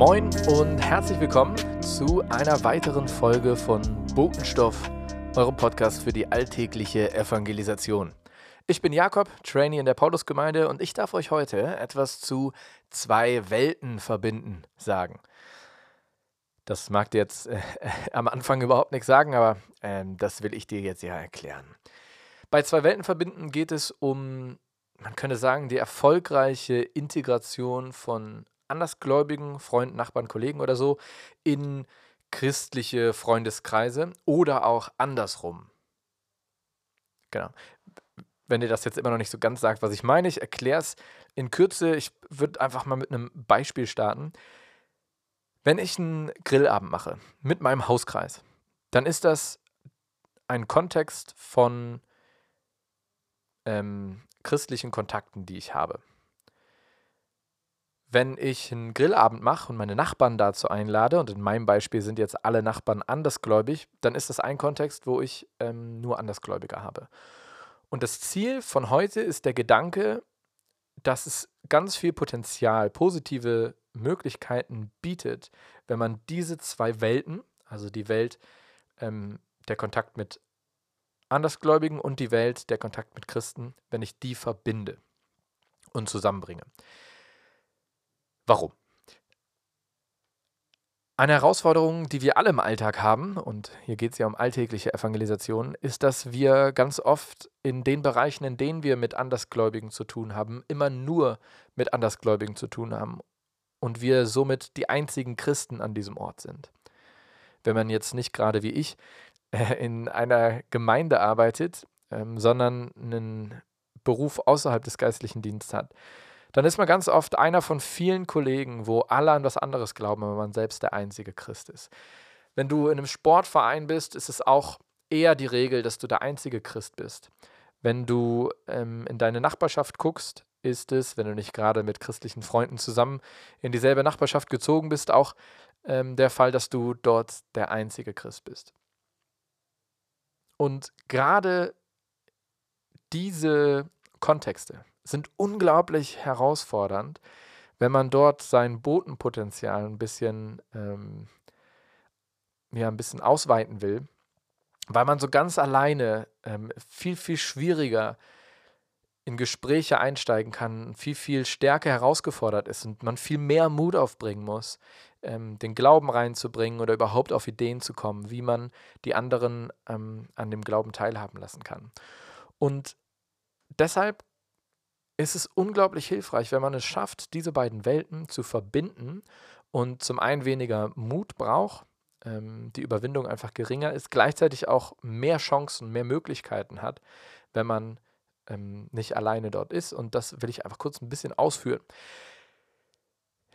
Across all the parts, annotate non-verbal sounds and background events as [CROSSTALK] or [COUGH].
Moin und herzlich willkommen zu einer weiteren Folge von Botenstoff, eurem Podcast für die alltägliche Evangelisation. Ich bin Jakob, Trainee in der Paulusgemeinde und ich darf euch heute etwas zu zwei Welten verbinden sagen. Das mag dir jetzt äh, [LAUGHS] am Anfang überhaupt nichts sagen, aber äh, das will ich dir jetzt ja erklären. Bei zwei Welten verbinden geht es um, man könnte sagen, die erfolgreiche Integration von andersgläubigen Freunden, Nachbarn, Kollegen oder so in christliche Freundeskreise oder auch andersrum. Genau. Wenn dir das jetzt immer noch nicht so ganz sagt, was ich meine, ich erkläre es in Kürze. Ich würde einfach mal mit einem Beispiel starten. Wenn ich einen Grillabend mache mit meinem Hauskreis, dann ist das ein Kontext von ähm, christlichen Kontakten, die ich habe. Wenn ich einen Grillabend mache und meine Nachbarn dazu einlade, und in meinem Beispiel sind jetzt alle Nachbarn andersgläubig, dann ist das ein Kontext, wo ich ähm, nur Andersgläubige habe. Und das Ziel von heute ist der Gedanke, dass es ganz viel Potenzial, positive Möglichkeiten bietet, wenn man diese zwei Welten, also die Welt ähm, der Kontakt mit Andersgläubigen und die Welt der Kontakt mit Christen, wenn ich die verbinde und zusammenbringe. Warum? Eine Herausforderung, die wir alle im Alltag haben, und hier geht es ja um alltägliche Evangelisation, ist, dass wir ganz oft in den Bereichen, in denen wir mit Andersgläubigen zu tun haben, immer nur mit Andersgläubigen zu tun haben und wir somit die einzigen Christen an diesem Ort sind. Wenn man jetzt nicht gerade wie ich äh, in einer Gemeinde arbeitet, ähm, sondern einen Beruf außerhalb des geistlichen Dienstes hat, dann ist man ganz oft einer von vielen Kollegen, wo alle an was anderes glauben, aber man selbst der einzige Christ ist. Wenn du in einem Sportverein bist, ist es auch eher die Regel, dass du der einzige Christ bist. Wenn du ähm, in deine Nachbarschaft guckst, ist es, wenn du nicht gerade mit christlichen Freunden zusammen in dieselbe Nachbarschaft gezogen bist, auch ähm, der Fall, dass du dort der einzige Christ bist. Und gerade diese Kontexte, sind unglaublich herausfordernd, wenn man dort sein Botenpotenzial ein bisschen, ähm, ja, ein bisschen ausweiten will, weil man so ganz alleine ähm, viel, viel schwieriger in Gespräche einsteigen kann, viel, viel stärker herausgefordert ist und man viel mehr Mut aufbringen muss, ähm, den Glauben reinzubringen oder überhaupt auf Ideen zu kommen, wie man die anderen ähm, an dem Glauben teilhaben lassen kann. Und deshalb ist es unglaublich hilfreich, wenn man es schafft, diese beiden Welten zu verbinden und zum einen weniger Mut braucht, ähm, die Überwindung einfach geringer ist, gleichzeitig auch mehr Chancen, mehr Möglichkeiten hat, wenn man ähm, nicht alleine dort ist. Und das will ich einfach kurz ein bisschen ausführen.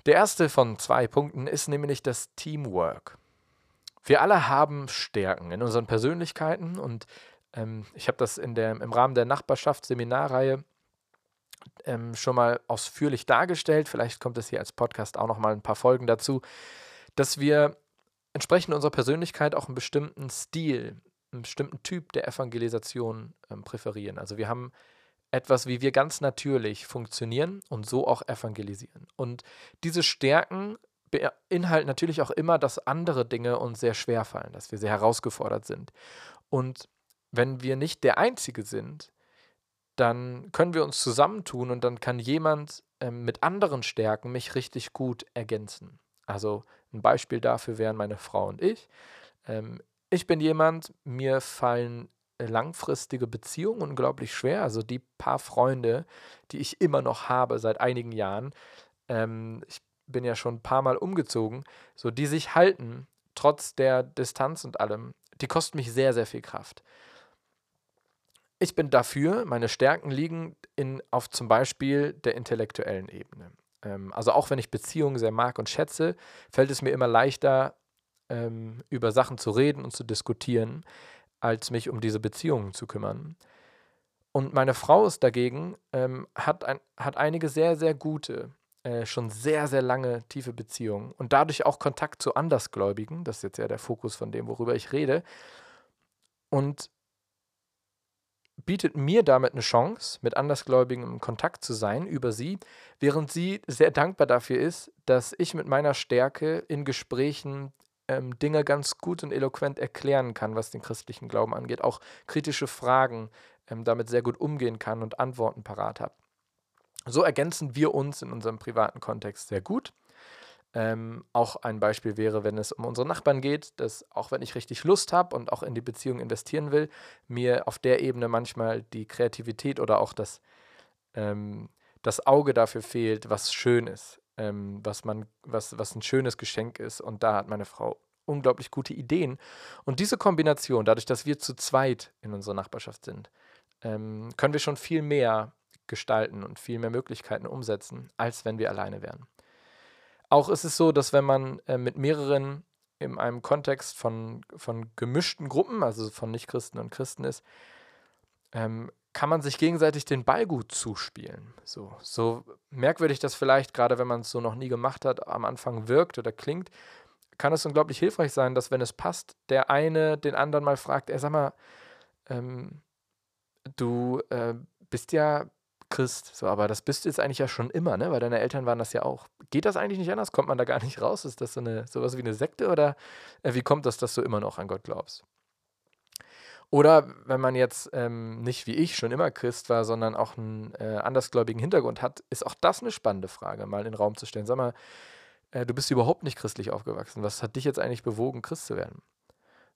Der erste von zwei Punkten ist nämlich das Teamwork. Wir alle haben Stärken in unseren Persönlichkeiten und ähm, ich habe das in der, im Rahmen der Nachbarschaftsseminarreihe ähm, schon mal ausführlich dargestellt. Vielleicht kommt es hier als Podcast auch noch mal ein paar Folgen dazu, dass wir entsprechend unserer Persönlichkeit auch einen bestimmten Stil, einen bestimmten Typ der Evangelisation ähm, präferieren. Also wir haben etwas, wie wir ganz natürlich funktionieren und so auch evangelisieren. Und diese Stärken beinhalten natürlich auch immer, dass andere Dinge uns sehr schwer fallen, dass wir sehr herausgefordert sind. Und wenn wir nicht der Einzige sind, dann können wir uns zusammentun und dann kann jemand ähm, mit anderen Stärken mich richtig gut ergänzen. Also ein Beispiel dafür wären meine Frau und ich. Ähm, ich bin jemand, mir fallen langfristige Beziehungen unglaublich schwer. Also die paar Freunde, die ich immer noch habe seit einigen Jahren, ähm, ich bin ja schon ein paar Mal umgezogen, so die sich halten, trotz der Distanz und allem, die kosten mich sehr, sehr viel Kraft ich bin dafür, meine Stärken liegen in, auf zum Beispiel der intellektuellen Ebene. Ähm, also auch wenn ich Beziehungen sehr mag und schätze, fällt es mir immer leichter, ähm, über Sachen zu reden und zu diskutieren, als mich um diese Beziehungen zu kümmern. Und meine Frau ist dagegen, ähm, hat, ein, hat einige sehr, sehr gute, äh, schon sehr, sehr lange tiefe Beziehungen und dadurch auch Kontakt zu Andersgläubigen. Das ist jetzt ja der Fokus von dem, worüber ich rede. Und bietet mir damit eine Chance, mit Andersgläubigen in Kontakt zu sein über sie, während sie sehr dankbar dafür ist, dass ich mit meiner Stärke in Gesprächen ähm, Dinge ganz gut und eloquent erklären kann, was den christlichen Glauben angeht, auch kritische Fragen ähm, damit sehr gut umgehen kann und Antworten parat habe. So ergänzen wir uns in unserem privaten Kontext sehr gut. Ähm, auch ein Beispiel wäre, wenn es um unsere Nachbarn geht, dass auch wenn ich richtig Lust habe und auch in die Beziehung investieren will, mir auf der Ebene manchmal die Kreativität oder auch das, ähm, das Auge dafür fehlt, was schön ist, ähm, was, man, was, was ein schönes Geschenk ist. Und da hat meine Frau unglaublich gute Ideen. Und diese Kombination, dadurch, dass wir zu zweit in unserer Nachbarschaft sind, ähm, können wir schon viel mehr gestalten und viel mehr Möglichkeiten umsetzen, als wenn wir alleine wären. Auch ist es so, dass wenn man äh, mit mehreren in einem Kontext von, von gemischten Gruppen, also von Nichtchristen und Christen ist, ähm, kann man sich gegenseitig den Ball gut zuspielen. So, so merkwürdig das vielleicht, gerade wenn man es so noch nie gemacht hat, am Anfang wirkt oder klingt, kann es unglaublich hilfreich sein, dass wenn es passt, der eine den anderen mal fragt, ey, sag mal, ähm, du äh, bist ja Christ. So, aber das bist du jetzt eigentlich ja schon immer, ne? Weil deine Eltern waren das ja auch. Geht das eigentlich nicht anders? Kommt man da gar nicht raus? Ist das so eine sowas wie eine Sekte oder äh, wie kommt das, dass du immer noch an Gott glaubst? Oder wenn man jetzt ähm, nicht wie ich schon immer Christ war, sondern auch einen äh, andersgläubigen Hintergrund hat, ist auch das eine spannende Frage, mal in den Raum zu stellen. Sag mal, äh, du bist überhaupt nicht christlich aufgewachsen. Was hat dich jetzt eigentlich bewogen, Christ zu werden?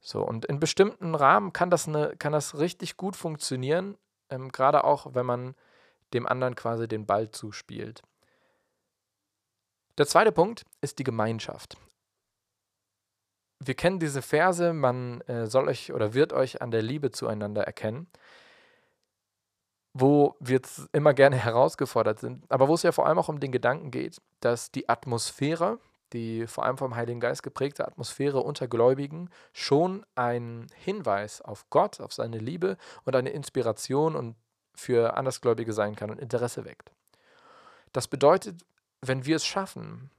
So, und in bestimmten Rahmen kann das, eine, kann das richtig gut funktionieren, ähm, gerade auch, wenn man dem anderen quasi den Ball zuspielt. Der zweite Punkt ist die Gemeinschaft. Wir kennen diese Verse, man äh, soll euch oder wird euch an der Liebe zueinander erkennen, wo wir immer gerne [LAUGHS] herausgefordert sind, aber wo es ja vor allem auch um den Gedanken geht, dass die Atmosphäre, die vor allem vom Heiligen Geist geprägte Atmosphäre unter Gläubigen schon ein Hinweis auf Gott, auf seine Liebe und eine Inspiration und für Andersgläubige sein kann und Interesse weckt. Das bedeutet, wenn wir es schaffen,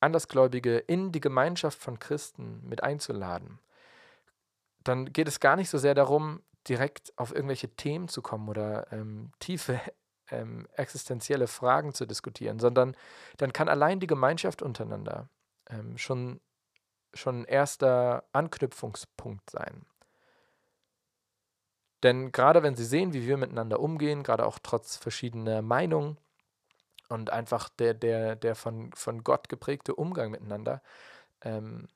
Andersgläubige in die Gemeinschaft von Christen mit einzuladen, dann geht es gar nicht so sehr darum, direkt auf irgendwelche Themen zu kommen oder ähm, tiefe [LAUGHS] ähm, existenzielle Fragen zu diskutieren, sondern dann kann allein die Gemeinschaft untereinander ähm, schon, schon ein erster Anknüpfungspunkt sein. Denn gerade wenn sie sehen, wie wir miteinander umgehen, gerade auch trotz verschiedener Meinungen und einfach der, der, der von, von Gott geprägte Umgang miteinander, ähm,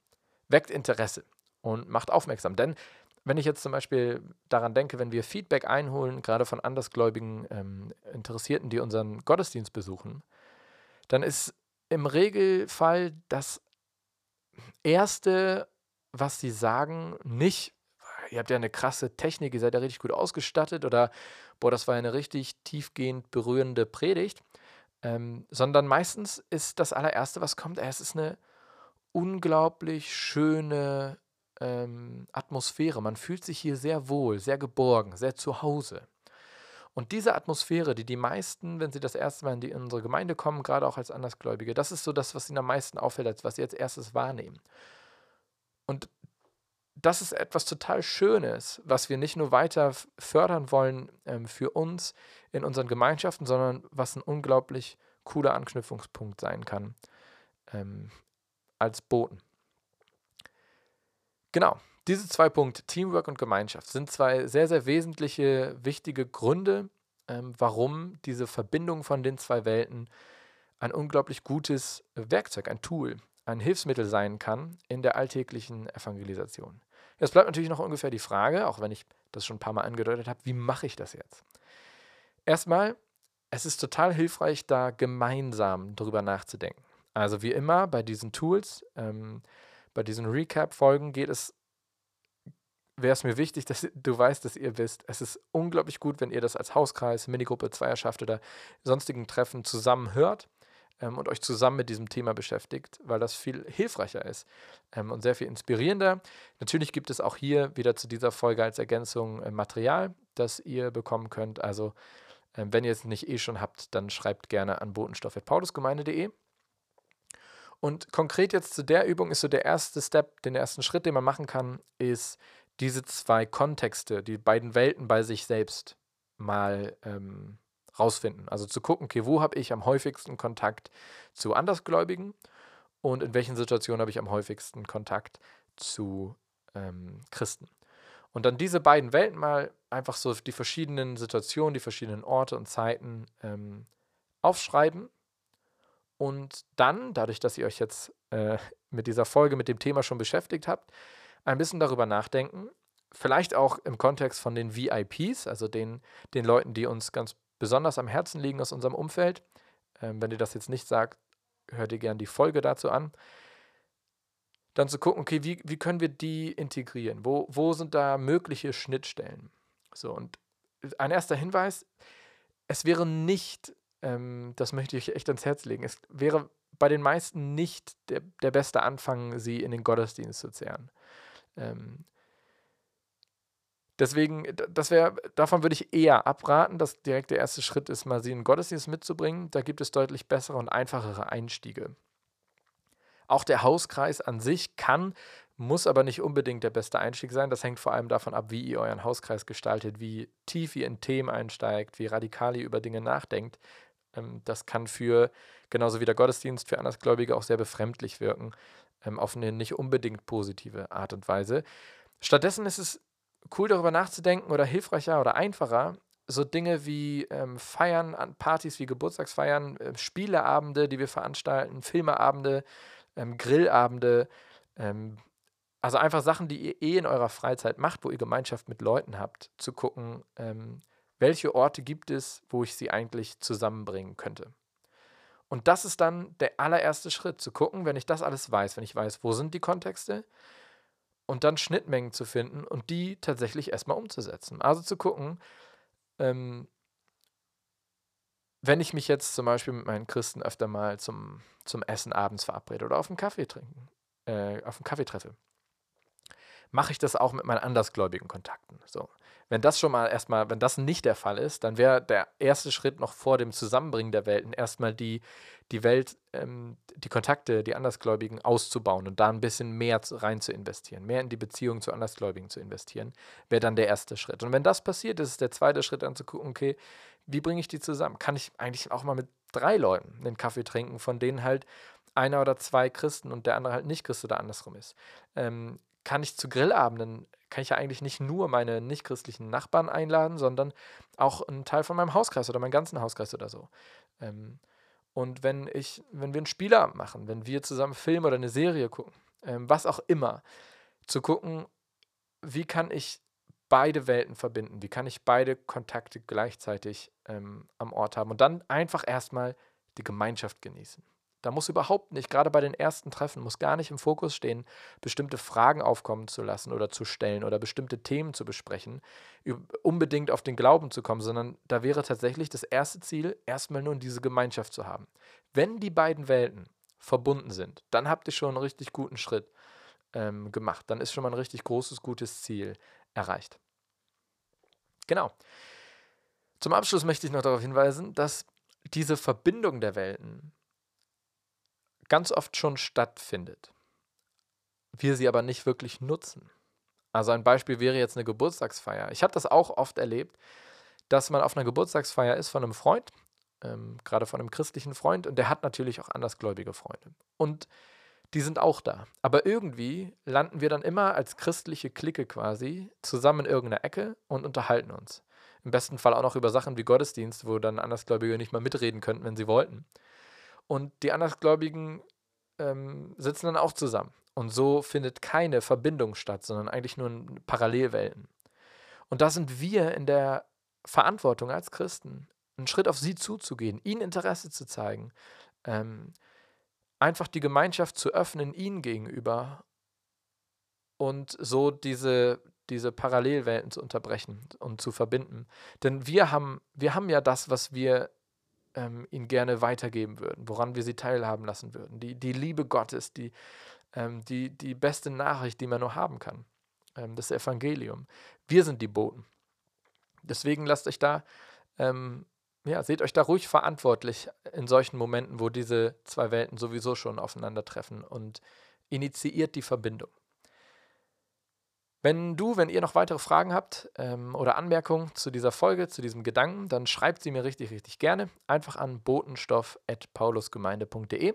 weckt Interesse und macht aufmerksam. Denn wenn ich jetzt zum Beispiel daran denke, wenn wir Feedback einholen, gerade von andersgläubigen ähm, Interessierten, die unseren Gottesdienst besuchen, dann ist im Regelfall das Erste, was sie sagen, nicht, ihr habt ja eine krasse Technik, ihr seid ja richtig gut ausgestattet oder boah, das war eine richtig tiefgehend berührende Predigt, ähm, sondern meistens ist das allererste, was kommt, es ist eine unglaublich schöne ähm, Atmosphäre. Man fühlt sich hier sehr wohl, sehr geborgen, sehr zu Hause. Und diese Atmosphäre, die die meisten, wenn sie das erste Mal in, die, in unsere Gemeinde kommen, gerade auch als Andersgläubige, das ist so das, was ihnen am meisten auffällt, als was sie als erstes wahrnehmen. Und das ist etwas total Schönes, was wir nicht nur weiter fördern wollen ähm, für uns in unseren Gemeinschaften, sondern was ein unglaublich cooler Anknüpfungspunkt sein kann ähm, als Boten. Genau, diese zwei Punkte, Teamwork und Gemeinschaft, sind zwei sehr, sehr wesentliche, wichtige Gründe, ähm, warum diese Verbindung von den zwei Welten ein unglaublich gutes Werkzeug, ein Tool, ein Hilfsmittel sein kann in der alltäglichen Evangelisation. Jetzt bleibt natürlich noch ungefähr die Frage, auch wenn ich das schon ein paar Mal angedeutet habe, wie mache ich das jetzt? Erstmal, es ist total hilfreich, da gemeinsam drüber nachzudenken. Also wie immer bei diesen Tools, ähm, bei diesen Recap-Folgen geht es, wäre es mir wichtig, dass [LAUGHS] du weißt, dass ihr wisst, es ist unglaublich gut, wenn ihr das als Hauskreis, Minigruppe, Zweierschaft oder sonstigen Treffen zusammen hört ähm, und euch zusammen mit diesem Thema beschäftigt, weil das viel hilfreicher ist ähm, und sehr viel inspirierender. Natürlich gibt es auch hier wieder zu dieser Folge als Ergänzung äh, Material, das ihr bekommen könnt. Also äh, wenn ihr es nicht eh schon habt, dann schreibt gerne an botenstoff.paulusgemeinde.de. Und konkret jetzt zu der Übung ist so der erste Step, den ersten Schritt, den man machen kann, ist diese zwei Kontexte, die beiden Welten bei sich selbst mal ähm, rausfinden. Also zu gucken, okay, wo habe ich am häufigsten Kontakt zu Andersgläubigen und in welchen Situationen habe ich am häufigsten Kontakt zu ähm, Christen. Und dann diese beiden Welten mal einfach so die verschiedenen Situationen, die verschiedenen Orte und Zeiten ähm, aufschreiben und dann, dadurch, dass ihr euch jetzt äh, mit dieser Folge, mit dem Thema schon beschäftigt habt, ein bisschen darüber nachdenken. Vielleicht auch im Kontext von den VIPs, also den, den Leuten, die uns ganz besonders am Herzen liegen aus unserem Umfeld. Ähm, wenn ihr das jetzt nicht sagt, hört ihr gerne die Folge dazu an. Dann zu gucken, okay, wie, wie können wir die integrieren? Wo, wo sind da mögliche Schnittstellen? So, und ein erster Hinweis, es wäre nicht, ähm, das möchte ich echt ans Herz legen, es wäre bei den meisten nicht der, der beste Anfang, sie in den Gottesdienst zu zehren. Ähm, deswegen, das wäre, davon würde ich eher abraten, dass direkt der erste Schritt ist, mal sie in den Gottesdienst mitzubringen. Da gibt es deutlich bessere und einfachere Einstiege. Auch der Hauskreis an sich kann, muss aber nicht unbedingt der beste Einstieg sein. Das hängt vor allem davon ab, wie ihr euren Hauskreis gestaltet, wie tief ihr in Themen einsteigt, wie radikal ihr über Dinge nachdenkt. Ähm, das kann für, genauso wie der Gottesdienst, für Andersgläubige auch sehr befremdlich wirken, ähm, auf eine nicht unbedingt positive Art und Weise. Stattdessen ist es cool, darüber nachzudenken oder hilfreicher oder einfacher, so Dinge wie ähm, Feiern an Partys wie Geburtstagsfeiern, äh, Spieleabende, die wir veranstalten, Filmeabende, ähm, Grillabende, ähm, also einfach Sachen, die ihr eh in eurer Freizeit macht, wo ihr Gemeinschaft mit Leuten habt, zu gucken, ähm, welche Orte gibt es, wo ich sie eigentlich zusammenbringen könnte. Und das ist dann der allererste Schritt, zu gucken, wenn ich das alles weiß, wenn ich weiß, wo sind die Kontexte und dann Schnittmengen zu finden und die tatsächlich erstmal umzusetzen. Also zu gucken, ähm, wenn ich mich jetzt zum Beispiel mit meinen Christen öfter mal zum, zum Essen abends verabrede oder auf einen Kaffee trinken, äh, auf einen Kaffee treffe, mache ich das auch mit meinen andersgläubigen Kontakten. So. Wenn das schon mal erstmal, wenn das nicht der Fall ist, dann wäre der erste Schritt noch vor dem Zusammenbringen der Welten erstmal die, die Welt, ähm, die Kontakte, die Andersgläubigen auszubauen und da ein bisschen mehr rein zu investieren, mehr in die Beziehung zu Andersgläubigen zu investieren, wäre dann der erste Schritt. Und wenn das passiert, ist es der zweite Schritt dann zu gucken, okay, wie bringe ich die zusammen? Kann ich eigentlich auch mal mit drei Leuten einen Kaffee trinken, von denen halt einer oder zwei Christen und der andere halt nicht Christ oder andersrum ist? Ähm, kann ich zu Grillabenden, kann ich ja eigentlich nicht nur meine nichtchristlichen Nachbarn einladen, sondern auch einen Teil von meinem Hauskreis oder meinen ganzen Hauskreis oder so. Ähm, und wenn ich, wenn wir einen Spielabend machen, wenn wir zusammen Film oder eine Serie gucken, ähm, was auch immer, zu gucken, wie kann ich beide Welten verbinden, wie kann ich beide Kontakte gleichzeitig ähm, am Ort haben und dann einfach erstmal die Gemeinschaft genießen. Da muss überhaupt nicht, gerade bei den ersten Treffen, muss gar nicht im Fokus stehen, bestimmte Fragen aufkommen zu lassen oder zu stellen oder bestimmte Themen zu besprechen, unbedingt auf den Glauben zu kommen, sondern da wäre tatsächlich das erste Ziel, erstmal nur diese Gemeinschaft zu haben. Wenn die beiden Welten verbunden sind, dann habt ihr schon einen richtig guten Schritt ähm, gemacht. Dann ist schon mal ein richtig großes, gutes Ziel erreicht. Genau. Zum Abschluss möchte ich noch darauf hinweisen, dass diese Verbindung der Welten ganz oft schon stattfindet. Wir sie aber nicht wirklich nutzen. Also ein Beispiel wäre jetzt eine Geburtstagsfeier. Ich habe das auch oft erlebt, dass man auf einer Geburtstagsfeier ist von einem Freund, ähm, gerade von einem christlichen Freund, und der hat natürlich auch andersgläubige Freunde. Und die sind auch da. Aber irgendwie landen wir dann immer als christliche Clique quasi zusammen in irgendeiner Ecke und unterhalten uns. Im besten Fall auch noch über Sachen wie Gottesdienst, wo dann Andersgläubige nicht mal mitreden könnten, wenn sie wollten. Und die Andersgläubigen ähm, sitzen dann auch zusammen. Und so findet keine Verbindung statt, sondern eigentlich nur Parallelwelten. Und da sind wir in der Verantwortung als Christen, einen Schritt auf sie zuzugehen, ihnen Interesse zu zeigen, ähm, einfach die Gemeinschaft zu öffnen ihnen gegenüber und so diese, diese Parallelwelten zu unterbrechen und zu verbinden. Denn wir haben, wir haben ja das, was wir ähm, ihnen gerne weitergeben würden, woran wir sie teilhaben lassen würden. Die, die Liebe Gottes, die, ähm, die, die beste Nachricht, die man nur haben kann. Ähm, das Evangelium. Wir sind die Boten. Deswegen lasst euch da, ähm, ja, seht euch da ruhig verantwortlich in solchen Momenten, wo diese zwei Welten sowieso schon aufeinandertreffen und initiiert die Verbindung. Wenn du, wenn ihr noch weitere Fragen habt ähm, oder Anmerkungen zu dieser Folge, zu diesem Gedanken, dann schreibt sie mir richtig, richtig gerne. Einfach an botenstoff.paulusgemeinde.de.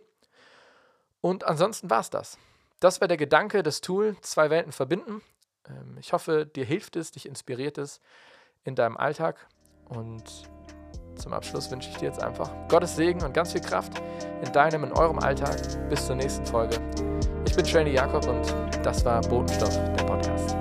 Und ansonsten war es das. Das wäre der Gedanke, das Tool, zwei Welten verbinden. Ähm, ich hoffe, dir hilft es, dich inspiriert es in deinem Alltag. Und zum Abschluss wünsche ich dir jetzt einfach Gottes Segen und ganz viel Kraft in deinem, in eurem Alltag. Bis zur nächsten Folge. Ich bin Trainee Jakob und das war Botenstoff, der Podcast.